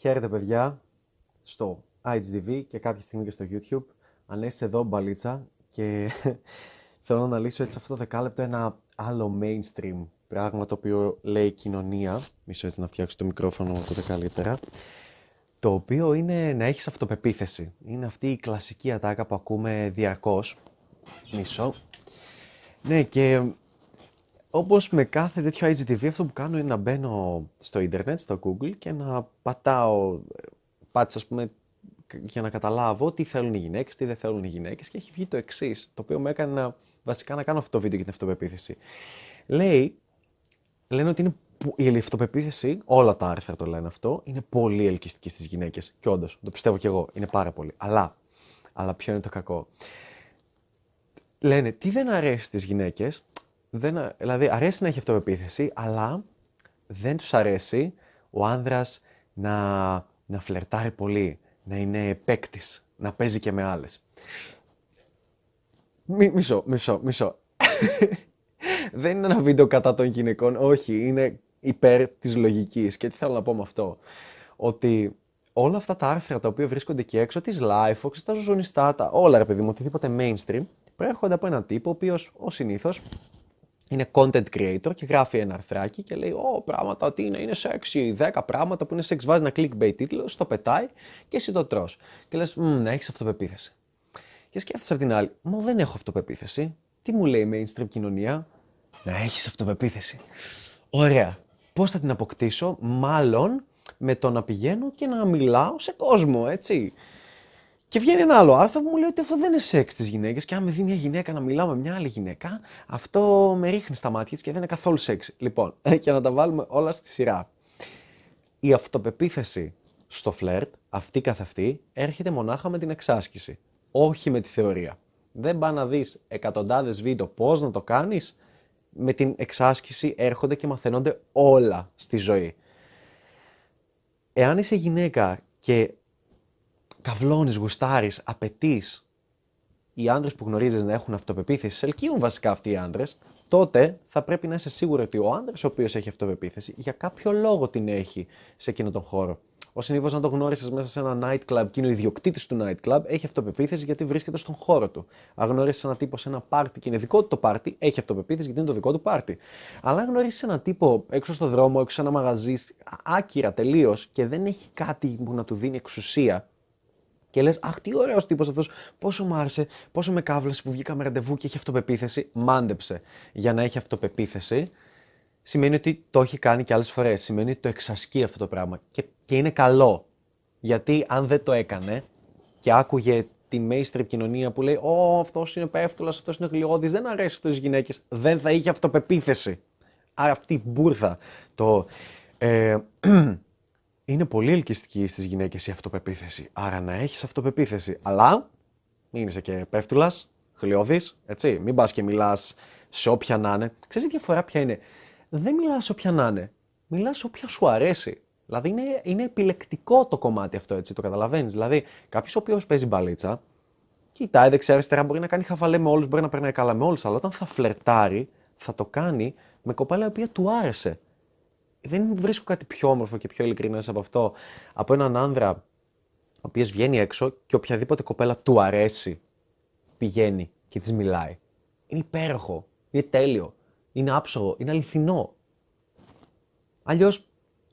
Χαίρετε παιδιά στο IGTV και κάποια στιγμή και στο YouTube. Αν είσαι εδώ μπαλίτσα και θέλω να λύσω έτσι αυτό το δεκάλεπτο ένα άλλο mainstream πράγμα το οποίο λέει κοινωνία. Μισό έτσι να φτιάξω το μικρόφωνο το καλύτερα. Το οποίο είναι να έχεις αυτοπεποίθηση. Είναι αυτή η κλασική ατάκα που ακούμε διαρκώς. Μισό. Ναι και όπως με κάθε τέτοιο IGTV, αυτό που κάνω είναι να μπαίνω στο ίντερνετ, στο Google και να πατάω, πάτσα ας πούμε, για να καταλάβω τι θέλουν οι γυναίκες, τι δεν θέλουν οι γυναίκες και έχει βγει το εξής, το οποίο με έκανε να, βασικά να κάνω αυτό το βίντεο για την αυτοπεποίθηση. Λέει, λένε ότι είναι, η αυτοπεποίθηση, όλα τα άρθρα το λένε αυτό, είναι πολύ ελκυστική στις γυναίκες. Και όντως, το πιστεύω κι εγώ, είναι πάρα πολύ. Αλλά, αλλά ποιο είναι το κακό; Λένε, τι δεν αρέσει στις γυναίκες, δεν, δηλαδή αρέσει να έχει αυτοπεποίθηση, αλλά δεν τους αρέσει ο άνδρας να, να φλερτάρει πολύ, να είναι παίκτης, να παίζει και με άλλες. μισό, μισό, μισό. δεν είναι ένα βίντεο κατά των γυναικών, όχι, είναι υπέρ της λογικής. Και τι θέλω να πω με αυτό. Ότι όλα αυτά τα άρθρα τα οποία βρίσκονται εκεί έξω, τις Lifefox, τα ζωζονιστά, τα όλα ρε παιδί μου, οτιδήποτε mainstream, προέρχονται από έναν τύπο ο οποίος, ο συνήθως, είναι content creator και γράφει ένα αρθράκι και λέει «Ω, πράγματα ότι είναι, είναι sexy, 10 πράγματα που είναι sex, βάζει ένα clickbait τίτλο, στο πετάει και εσύ το τρως». Και λες «Να έχεις αυτοπεποίθηση». Και σκέφτεσαι από την άλλη «Μα δεν έχω αυτοπεποίθηση». Τι μου λέει η mainstream κοινωνία; «Να έχεις αυτοπεποίθηση». Ωραία. Πώς θα την αποκτήσω, μάλλον με το να πηγαίνω και να μιλάω σε κόσμο, έτσι. Και βγαίνει ένα άλλο άρθρο που μου λέει ότι αυτό δεν είναι σεξ τη γυναίκες. Και αν με δει μια γυναίκα να μιλάω με μια άλλη γυναίκα, αυτό με ρίχνει στα μάτια της και δεν είναι καθόλου σεξ. Λοιπόν, για να τα βάλουμε όλα στη σειρά. Η αυτοπεποίθηση στο φλερτ, αυτή καθ' αυτή, έρχεται μονάχα με την εξάσκηση. Όχι με τη θεωρία. Δεν πάει να δεις εκατοντάδες βίντεο πώς να το κάνεις. Με την εξάσκηση έρχονται και μαθαίνονται όλα στη ζωή. Εάν είσαι γυναίκα και καυλώνεις, γουστάρεις, απαιτείς οι άντρες που γνωρίζεις να έχουν αυτοπεποίθηση, σε ελκύουν βασικά αυτοί οι άντρες, τότε θα πρέπει να είσαι σίγουρο ότι ο άντρας ο οποίος έχει αυτοπεποίθηση, για κάποιο λόγο την έχει σε εκείνο τον χώρο. Ο συνήθως, αν το γνώρισες μέσα σε ένα nightclub και είναι ο ιδιοκτήτης του nightclub, έχει αυτοπεποίθηση γιατί βρίσκεται στον χώρο του. Αν γνωρίσει έναν τύπο σε ένα πάρτι και είναι δικό του το πάρτι, έχει αυτοπεποίθηση γιατί είναι το δικό του πάρτι. Αλλά αν γνωρίσει έναν τύπο έξω στο δρόμο, έξω σε ένα μαγαζί, άκυρα τελείως και δεν έχει κάτι που να του δίνει εξουσία, και λες, Αχ, τι ωραίος τύπος αυτός, πόσο μου άρεσε, πόσο με κάβλωσε που βγήκαμε ραντεβού και έχει αυτοπεποίθηση. Μάντεψε. Για να έχει αυτοπεποίθηση, σημαίνει ότι το έχει κάνει και άλλες φορές. Σημαίνει ότι το εξασκεί αυτό το πράγμα. Και, και είναι καλό. Γιατί αν δεν το έκανε και άκουγε τη mainstream κοινωνία που λέει Ω, αυτός είναι πέφτουλας, αυτός είναι γλιώδη, δεν αρέσει αυτός στις γυναίκες, δεν θα είχε αυτοπεποίθηση. Άρα αυτή η μπουρδα, το. Ε, είναι πολύ ελκυστική στις γυναίκες η αυτοπεποίθηση. Άρα να έχεις αυτοπεποίθηση. Αλλά μην είσαι και πέφτουλας, χλιώδης, έτσι. Μην πας και μιλάς σε όποια να είναι. Ξέρεις η διαφορά ποια είναι; Δεν μιλάς σε όποια να είναι. Μιλάς σε όποια σου αρέσει. Δηλαδή είναι, είναι επιλεκτικό το κομμάτι αυτό, έτσι, το καταλαβαίνεις. Δηλαδή κάποιος ο οποίος παίζει μπαλίτσα, κοιτάει δεξιά-αριστερά, μπορεί να κάνει χαβαλέ με όλους, μπορεί να περνάει καλά με όλους, αλλά όταν θα φλερτάρει, θα το κάνει με κοπέλα η οποία του άρεσε δεν βρίσκω κάτι πιο όμορφο και πιο ειλικρινές από αυτό. Από έναν άνδρα ο οποίος βγαίνει έξω και οποιαδήποτε κοπέλα του αρέσει πηγαίνει και της μιλάει. Είναι υπέροχο, είναι τέλειο, είναι άψογο, είναι αληθινό. Αλλιώς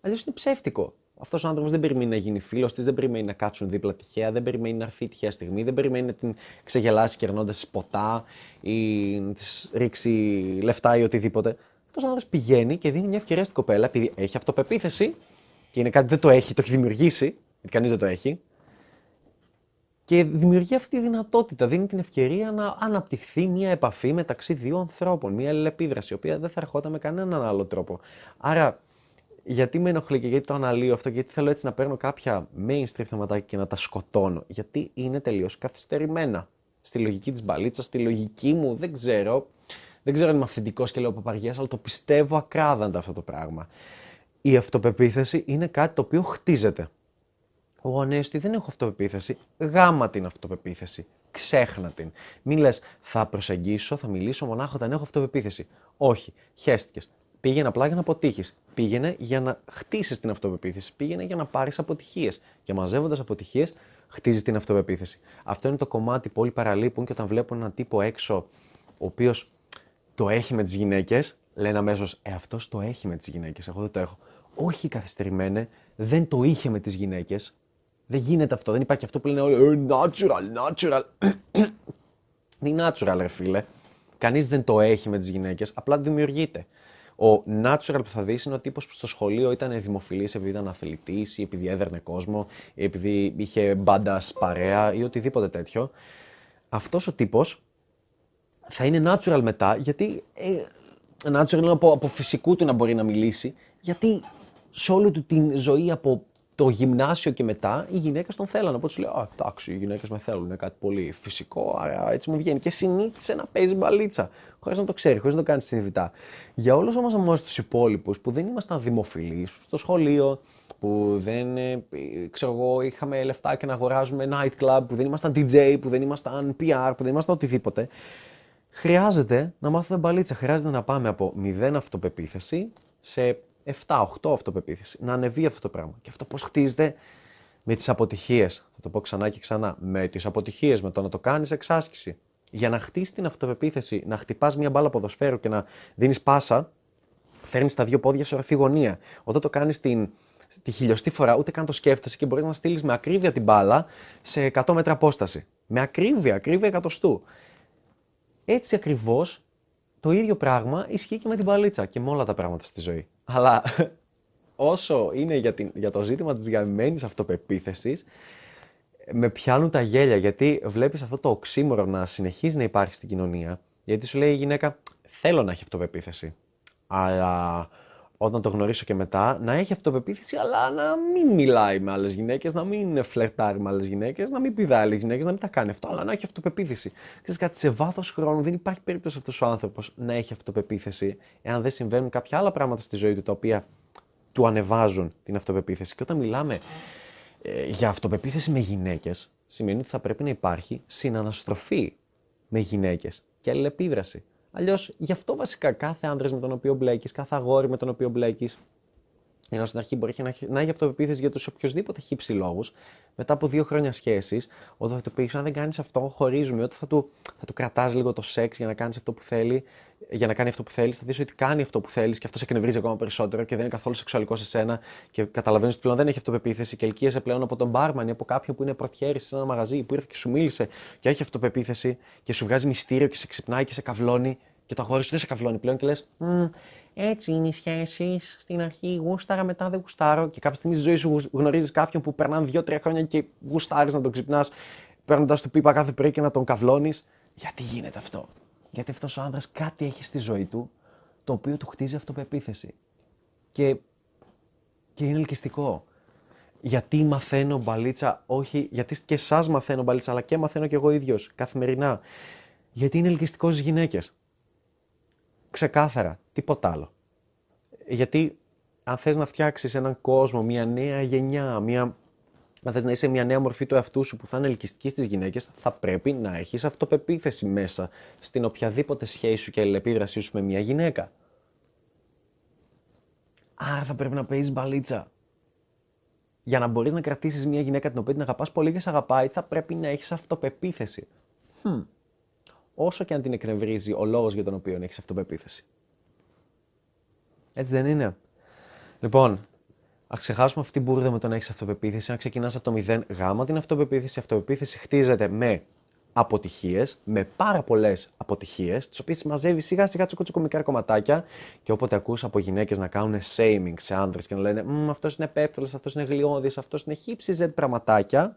αλλιώς είναι ψεύτικο. Αυτός ο άνθρωπος δεν περιμένει να γίνει φίλος της, δεν περιμένει να κάτσουν δίπλα τυχαία, δεν περιμένει να έρθει τυχαία στιγμή, δεν περιμένει να την ξεγελάσει κερνώντας ποτά ή να της ρίξει λεφτά ή οτιδήποτε αυτός ο άνθρωπος πηγαίνει και δίνει μια ευκαιρία στην κοπέλα επειδή έχει αυτοπεποίθηση και είναι κάτι που δεν το έχει, το έχει δημιουργήσει, γιατί κανείς δεν το έχει. Και δημιουργεί αυτή τη δυνατότητα, δίνει την ευκαιρία να αναπτυχθεί μια επαφή μεταξύ δύο ανθρώπων, μια αλληλεπίδραση, η οποία δεν θα ερχόταν με κανέναν άλλο τρόπο. Άρα, γιατί με ενοχλεί και γιατί το αναλύω αυτό, γιατί θέλω έτσι να παίρνω κάποια mainstream θεματάκια και να τα σκοτώνω, γιατί είναι τελείως καθυστερημένα. Στη λογική της μπαλίτσας, στη λογική μου, δεν ξέρω, δεν ξέρω αν είμαι αυθεντικός και λέω παπαριές, αλλά το πιστεύω ακράδαντα αυτό το πράγμα. Η αυτοπεποίθηση είναι κάτι το οποίο χτίζεται. Ο Ανέστη δεν έχω αυτοπεποίθηση. Γάμα την αυτοπεποίθηση. Ξέχνα την. Μην λες, θα προσεγγίσω, θα μιλήσω μονάχα όταν έχω αυτοπεποίθηση. Όχι. Χαίστηκες. Πήγαινε απλά για να αποτύχεις. Πήγαινε για να χτίσεις την αυτοπεποίθηση. Πήγαινε για να πάρεις αποτυχίες. Και μαζεύοντας αποτυχίες, χτίζεις την αυτοπεποίθηση. Αυτό είναι το κομμάτι που όλοι παραλείπουν και όταν βλέπουν έναν τύπο έξω, ο οποίος το έχει με τις γυναίκες, λένε αμέσως, Ε, αυτός το έχει με τις γυναίκες. Εγώ δεν το έχω. Όχι καθυστερημένε, δεν το είχε με τις γυναίκες. Δεν γίνεται αυτό. Δεν υπάρχει αυτό που λένε όλοι. Ε, natural, natural. Τι natural, ρε φίλε. Κανείς δεν το έχει με τις γυναίκες, απλά δημιουργείται. Ο natural που θα δεις είναι ο τύπος που στο σχολείο ήταν δημοφιλής επειδή ήταν αθλητής ή επειδή έδερνε κόσμο ή επειδή είχε μπάντα παρέα ή οτιδήποτε τέτοιο. Αυτός ο τύπος θα είναι natural μετά γιατί. Ε, natural είναι από, από φυσικού του να μπορεί να μιλήσει γιατί σε όλη του την ζωή από το γυμνάσιο και μετά οι γυναίκες τον θέλανε. Οπότε σου λέει: Α, εντάξει, οι γυναίκες με θέλουν. Είναι κάτι πολύ φυσικό, άρα έτσι μου βγαίνει. Και συνήθισε να παίζει μπαλίτσα. Χωρίς να το ξέρει, χωρίς να το κάνει συνειδητά. Για όλους όμως εμάς τους υπόλοιπους που δεν ήμασταν δημοφιλείς στο σχολείο, που δεν ε, ξέρω εγώ, είχαμε λεφτά και να αγοράζουμε nightclub, που δεν ήμασταν DJ, που δεν ήμασταν PR, που δεν ήμασταν οτιδήποτε. Χρειάζεται να μάθουμε μπαλίτσα. Χρειάζεται να πάμε από μηδέν αυτοπεποίθηση σε 7-8 αυτοπεποίθηση. Να ανεβεί αυτό το πράγμα. Και αυτό πώς χτίζεται; Με τις αποτυχίες. Θα το πω ξανά και ξανά. Με τις αποτυχίες, με το να το κάνεις εξάσκηση. Για να χτίσεις την αυτοπεποίθηση, να χτυπάς μια μπάλα ποδοσφαίρου και να δίνεις πάσα, φέρνεις τα δύο πόδια σε ορθή γωνία. Όταν το κάνεις την, τη χιλιοστή φορά, ούτε καν το σκέφτεσαι και μπορείς να στείλεις με ακρίβεια την μπάλα σε 100 μέτρα απόσταση. Με ακρίβεια, ακρίβεια εκατοστού. Έτσι ακριβώς το ίδιο πράγμα ισχύει και με την παλίτσα και με όλα τα πράγματα στη ζωή. Αλλά όσο είναι για, την, για το ζήτημα της γαμμένης αυτοπεποίθησης, με πιάνουν τα γέλια γιατί βλέπεις αυτό το οξύμορο να συνεχίζει να υπάρχει στην κοινωνία. Γιατί σου λέει η γυναίκα, θέλω να έχει αυτοπεποίθηση. Αλλά όταν το γνωρίσω και μετά, να έχει αυτοπεποίθηση, αλλά να μην μιλάει με άλλες γυναίκες, να μην φλερτάρει με άλλες γυναίκες, να μην πηδάει άλλες γυναίκες, να μην τα κάνει αυτό, αλλά να έχει αυτοπεποίθηση. Ξέρεις κάτι, σε βάθος χρόνου δεν υπάρχει περίπτωση αυτός ο άνθρωπος να έχει αυτοπεποίθηση, εάν δεν συμβαίνουν κάποια άλλα πράγματα στη ζωή του τα οποία του ανεβάζουν την αυτοπεποίθηση. Και όταν μιλάμε ε, για αυτοπεποίθηση με γυναίκες, σημαίνει ότι θα πρέπει να υπάρχει συναναστροφή με γυναίκες και αλληλεπίδραση. Αλλιώς, γι' αυτό βασικά κάθε άντρας με τον οποίο μπλέκεις, κάθε αγόρι με τον οποίο μπλέκεις, ενώ στην αρχή μπορεί να έχει, να έχει αυτοπεποίθηση για τους οποιοδήποτε χύψη λόγους, μετά από δύο χρόνια σχέσης, όταν θα του πει: Αν δεν κάνεις αυτό, χωρίζουμε. Όταν θα του, θα του κρατάς λίγο το σεξ για να κάνεις αυτό που θέλει, για να κάνει αυτό που θέλεις, θα δεις ότι κάνει αυτό που θέλεις και αυτό σε εκνευρίζει ακόμα περισσότερο και δεν είναι καθόλου σεξουαλικό σε σένα και καταλαβαίνεις ότι πλέον δεν έχει αυτοπεποίθηση και ελκύεσαι πλέον από τον μπάρμαν ή από κάποιον που είναι πρωτιέρη σε ένα μαγαζί που ήρθε και σου μίλησε και έχει αυτοπεποίθηση και σου βγάζει μυστήριο και σε ξυπνάει και σε καυλώνει και το αγόρι σου δεν σε καυλώνει πλέον και λες: Έτσι είναι οι σχέσεις. Στην αρχή γούσταρα, μετά δεν γουστάρω. Και κάποια στιγμή στη ζωή σου γνωρίζεις κάποιον που περνάνε δύο-τρία χρόνια και γουστάρεις να τον ξυπνάς, παίρνοντας του πίπα κάθε πρωί και να τον καυλώνει. Γιατί γίνεται αυτό; Γιατί αυτός ο άνδρας κάτι έχει στη ζωή του το οποίο του χτίζει αυτοπεποίθηση. Και, και είναι ελκυστικό. Γιατί μαθαίνω μπαλίτσα, όχι, γιατί και εσάς μαθαίνω μπαλίτσα, αλλά και μαθαίνω κι εγώ ίδιος καθημερινά. Γιατί είναι ελκυστικό στις γυναίκες. Ξεκάθαρα, τίποτα άλλο. Γιατί αν θες να φτιάξεις έναν κόσμο, μια νέα γενιά, μια... αν θες να είσαι μια νέα μορφή του εαυτού σου που θα είναι ελκυστική στις γυναίκες, θα πρέπει να έχεις αυτοπεποίθηση μέσα στην οποιαδήποτε σχέση σου και αλληλεπίδρασή σου με μια γυναίκα. Άρα θα πρέπει να παίζεις μπαλίτσα. Για να μπορείς να κρατήσεις μια γυναίκα την οποία την αγαπάς πολύ και σε αγαπάει, θα πρέπει να έχεις αυτοπεποίθηση. Hm όσο και αν την εκνευρίζει ο λόγος για τον οποίο έχεις αυτοπεποίθηση. Έτσι δεν είναι. Λοιπόν, ας ξεχάσουμε αυτή την μπουρδα με το να έχεις αυτοπεποίθηση, να ξεκινάς από το μηδέν γάμα την αυτοπεποίθηση. Η αυτοπεποίθηση χτίζεται με αποτυχίες, με πάρα πολλές αποτυχίες, τις οποίες μαζεύεις σιγά σιγά τσοκοτσοκομικά κομματάκια και όποτε ακούς από γυναίκες να κάνουν shaming σε άντρε και να λένε Αυτός είναι πέφτολο, αυτός είναι γλιώδη, αυτός είναι χύψη πραγματάκια,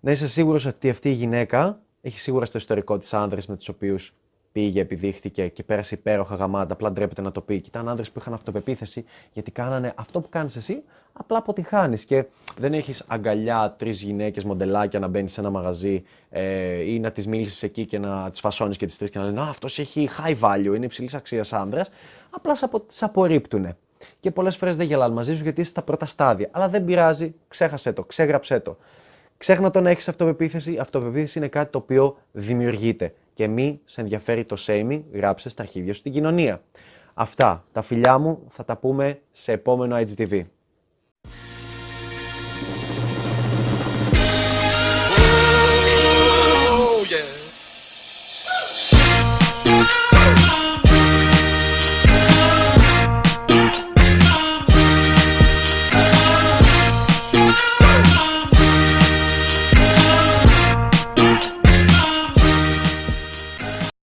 να είσαι σίγουρος ότι αυτή η γυναίκα έχει σίγουρα στο ιστορικό της άνδρες με τους οποίους πήγε, επιδείχτηκε και πέρασε υπέροχα γαμάτα. Απλά ντρέπεται να το πει. Και ήταν άνδρες που είχαν αυτοπεποίθηση γιατί κάνανε αυτό που κάνεις εσύ, απλά αποτυχάνεις. Και δεν έχεις αγκαλιά τρεις γυναίκες μοντελάκια να μπαίνεις σε ένα μαγαζί ε, ή να τις μίλησει εκεί και να τις φασώνεις και τις τρεις και να λένε Α, αυτός έχει high value, είναι υψηλής αξίας άνδρας. Απλά σε απορρίπτουν. Και πολλές φορές δεν γελάνε μαζί σου γιατί είσαι στα πρώτα στάδια. Αλλά δεν πειράζει, ξέχασε το, ξέγραψέ το. Ξέχνα το να έχεις αυτοπεποίθηση. Αυτοπεποίθηση είναι κάτι το οποίο δημιουργείται. Και μη σε ενδιαφέρει το shaming, γράψε στα αρχίδια σου στην κοινωνία. Αυτά. Τα φιλιά μου θα τα πούμε σε επόμενο IGTV.